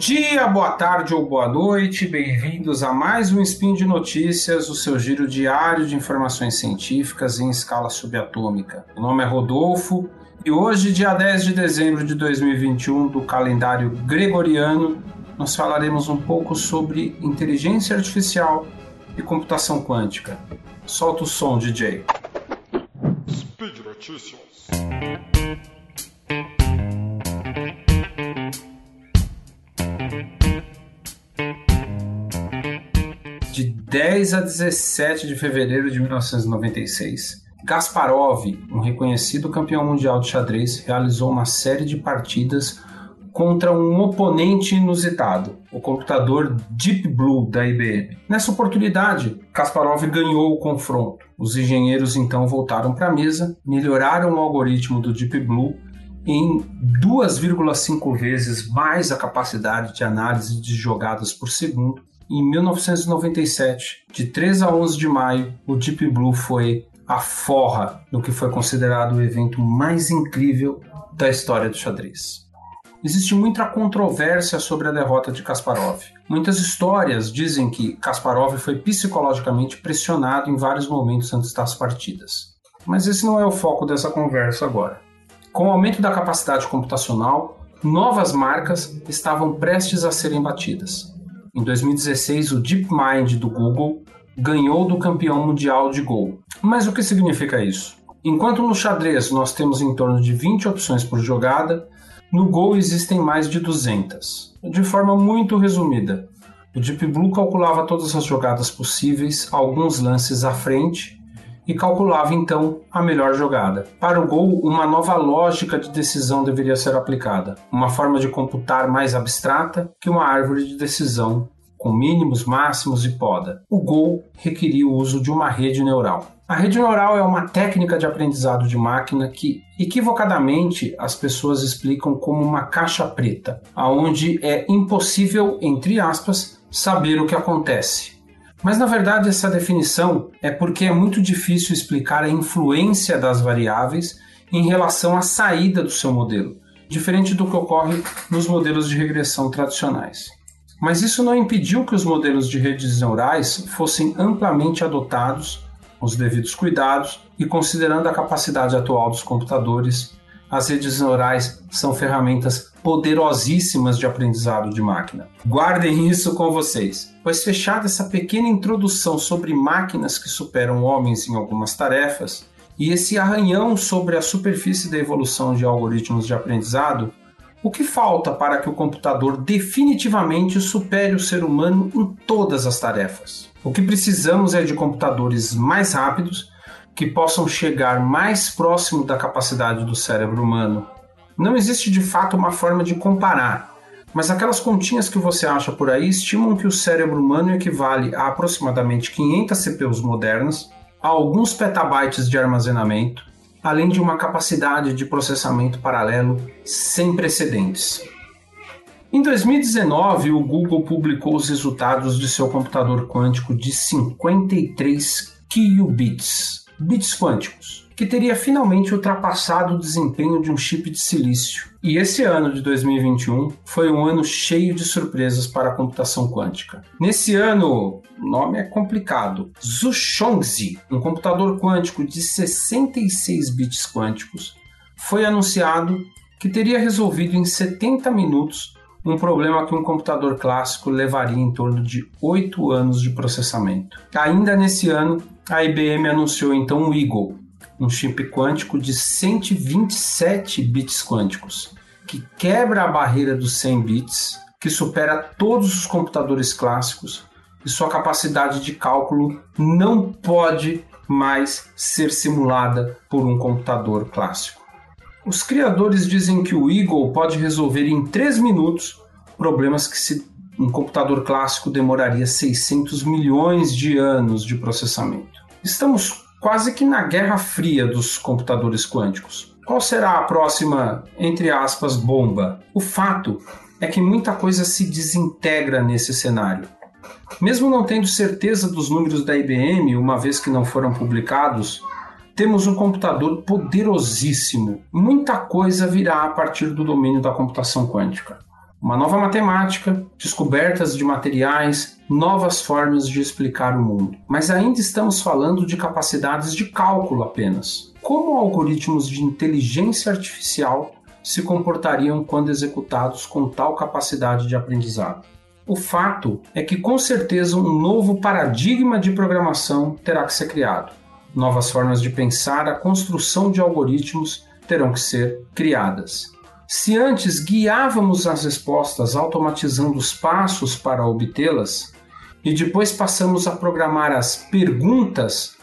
dia, boa tarde ou boa noite, bem-vindos a mais um Spin de Notícias, o seu giro diário de informações científicas em escala subatômica. O nome é Rodolfo e hoje, dia 10 de dezembro de 2021, do calendário gregoriano, nós falaremos um pouco sobre inteligência artificial e computação quântica. Solta o som, DJ. Speed Notícias. De 10 a 17 de fevereiro de 1996, Kasparov, um reconhecido campeão mundial de xadrez, realizou uma série de partidas contra um oponente inusitado, o computador Deep Blue da IBM. Nessa oportunidade, Kasparov ganhou o confronto. Os engenheiros então voltaram para a mesa, melhoraram o algoritmo do Deep Blue em 2,5 vezes mais a capacidade de análise de jogadas por segundo. Em 1997, de 3 a 11 de maio, o Deep Blue foi a forra no que foi considerado o evento mais incrível da história do xadrez. Existe muita controvérsia sobre a derrota de Kasparov. Muitas histórias dizem que Kasparov foi psicologicamente pressionado em vários momentos antes das partidas. Mas esse não é o foco dessa conversa agora. Com o aumento da capacidade computacional, novas marcas estavam prestes a serem batidas. Em 2016, o DeepMind do Google ganhou do campeão mundial de Go. Mas o que significa isso? Enquanto no xadrez nós temos em torno de 20 opções por jogada, no Go existem mais de 200. De forma muito resumida, o Deep Blue calculava todas as jogadas possíveis, alguns lances à frente, e calculava então a melhor jogada. Para o Go, uma nova lógica de decisão deveria ser aplicada, uma forma de computar mais abstrata que uma árvore de decisão com mínimos, máximos e poda. O Go requeria o uso de uma rede neural. A rede neural é uma técnica de aprendizado de máquina que, equivocadamente, as pessoas explicam como uma caixa preta, aonde é impossível, entre aspas, saber o que acontece. Mas na verdade essa definição é porque é muito difícil explicar a influência das variáveis em relação à saída do seu modelo, diferente do que ocorre nos modelos de regressão tradicionais. Mas isso não impediu que os modelos de redes neurais fossem amplamente adotados, com os devidos cuidados e considerando a capacidade atual dos computadores. As redes neurais são ferramentas poderosíssimas de aprendizado de máquina. Guardem isso com vocês, pois fechada essa pequena introdução sobre máquinas que superam homens em algumas tarefas, e esse arranhão sobre a superfície da evolução de algoritmos de aprendizado, o que falta para que o computador definitivamente supere o ser humano em todas as tarefas? O que precisamos é de computadores mais rápidos, que possam chegar mais próximo da capacidade do cérebro humano. Não existe de fato uma forma de comparar, mas aquelas continhas que você acha por aí estimam que o cérebro humano equivale a aproximadamente 500 CPUs modernas, a alguns petabytes de armazenamento, além de uma capacidade de processamento paralelo sem precedentes. Em 2019, o Google publicou os resultados de seu computador quântico de 53 qubits, bits quânticos, que teria finalmente ultrapassado o desempenho de um chip de silício. E esse ano de 2021 foi um ano cheio de surpresas para a computação quântica. Nesse ano, o nome é complicado, Zushongzi, um computador quântico de 66 bits quânticos, foi anunciado que teria resolvido em 70 minutos um problema que um computador clássico levaria em torno de 8 anos de processamento. Ainda nesse ano, a IBM anunciou então o Eagle, um chip quântico de 127 bits quânticos, que quebra a barreira dos 100 bits, que supera todos os computadores clássicos e sua capacidade de cálculo não pode mais ser simulada por um computador clássico. Os criadores dizem que o Eagle pode resolver em 3 minutos problemas que se um computador clássico demoraria 600 milhões de anos de processamento. Estamos quase que na guerra fria dos computadores quânticos. Qual será a próxima, entre aspas, bomba? O fato é que muita coisa se desintegra nesse cenário. Mesmo não tendo certeza dos números da IBM, uma vez que não foram publicados, temos um computador poderosíssimo. Muita coisa virá a partir do domínio da computação quântica. Uma nova matemática, descobertas de materiais, novas formas de explicar o mundo. Mas ainda estamos falando de capacidades de cálculo apenas. Como algoritmos de inteligência artificial se comportariam quando executados com tal capacidade de aprendizado? O fato é que, com certeza, um novo paradigma de programação terá que ser criado. Novas formas de pensar a construção de algoritmos terão que ser criadas. Se antes guiávamos as respostas automatizando os passos para obtê-las, e depois passamos a programar as perguntas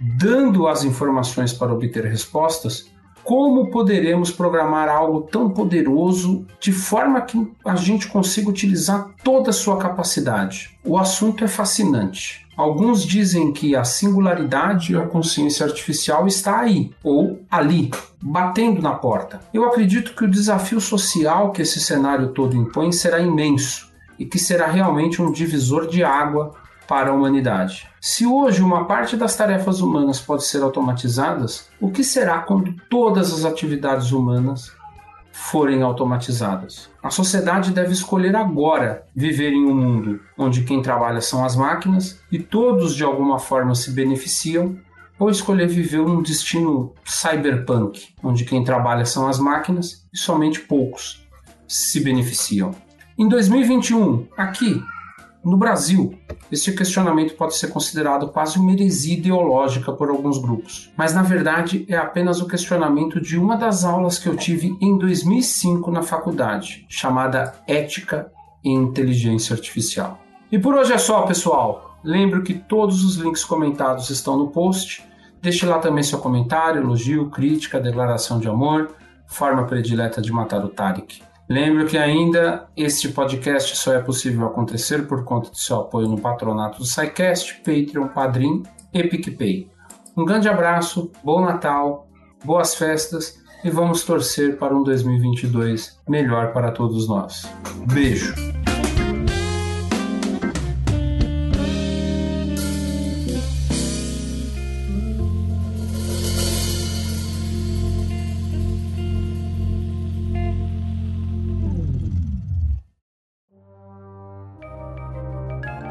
dando as informações para obter respostas, como poderemos programar algo tão poderoso de forma que a gente consiga utilizar toda a sua capacidade? O assunto é fascinante. Alguns dizem que a singularidade ou a consciência artificial está aí, ou ali, batendo na porta. Eu acredito que o desafio social que esse cenário todo impõe será imenso e que será realmente um divisor de água para a humanidade. Se hoje uma parte das tarefas humanas pode ser automatizadas, o que será quando todas as atividades humanas forem automatizadas. A sociedade deve escolher agora viver em um mundo onde quem trabalha são as máquinas e todos de alguma forma se beneficiam, ou escolher viver um destino cyberpunk, onde quem trabalha são as máquinas e somente poucos se beneficiam. Em 2021, aqui no Brasil, este questionamento pode ser considerado quase uma heresia ideológica por alguns grupos, mas na verdade é apenas o questionamento de uma das aulas que eu tive em 2005 na faculdade, chamada Ética em Inteligência Artificial. E por hoje é só, pessoal. Lembro que todos os links comentados estão no post. Deixe lá também seu comentário, elogio, crítica, declaração de amor, forma predileta de matar o Tarek. Lembro que ainda este podcast só é possível acontecer por conta do seu apoio no patronato do SciCast, Patreon, Padrim e PicPay. Um grande abraço, bom Natal, boas festas e vamos torcer para um 2022 melhor para todos nós. Beijo!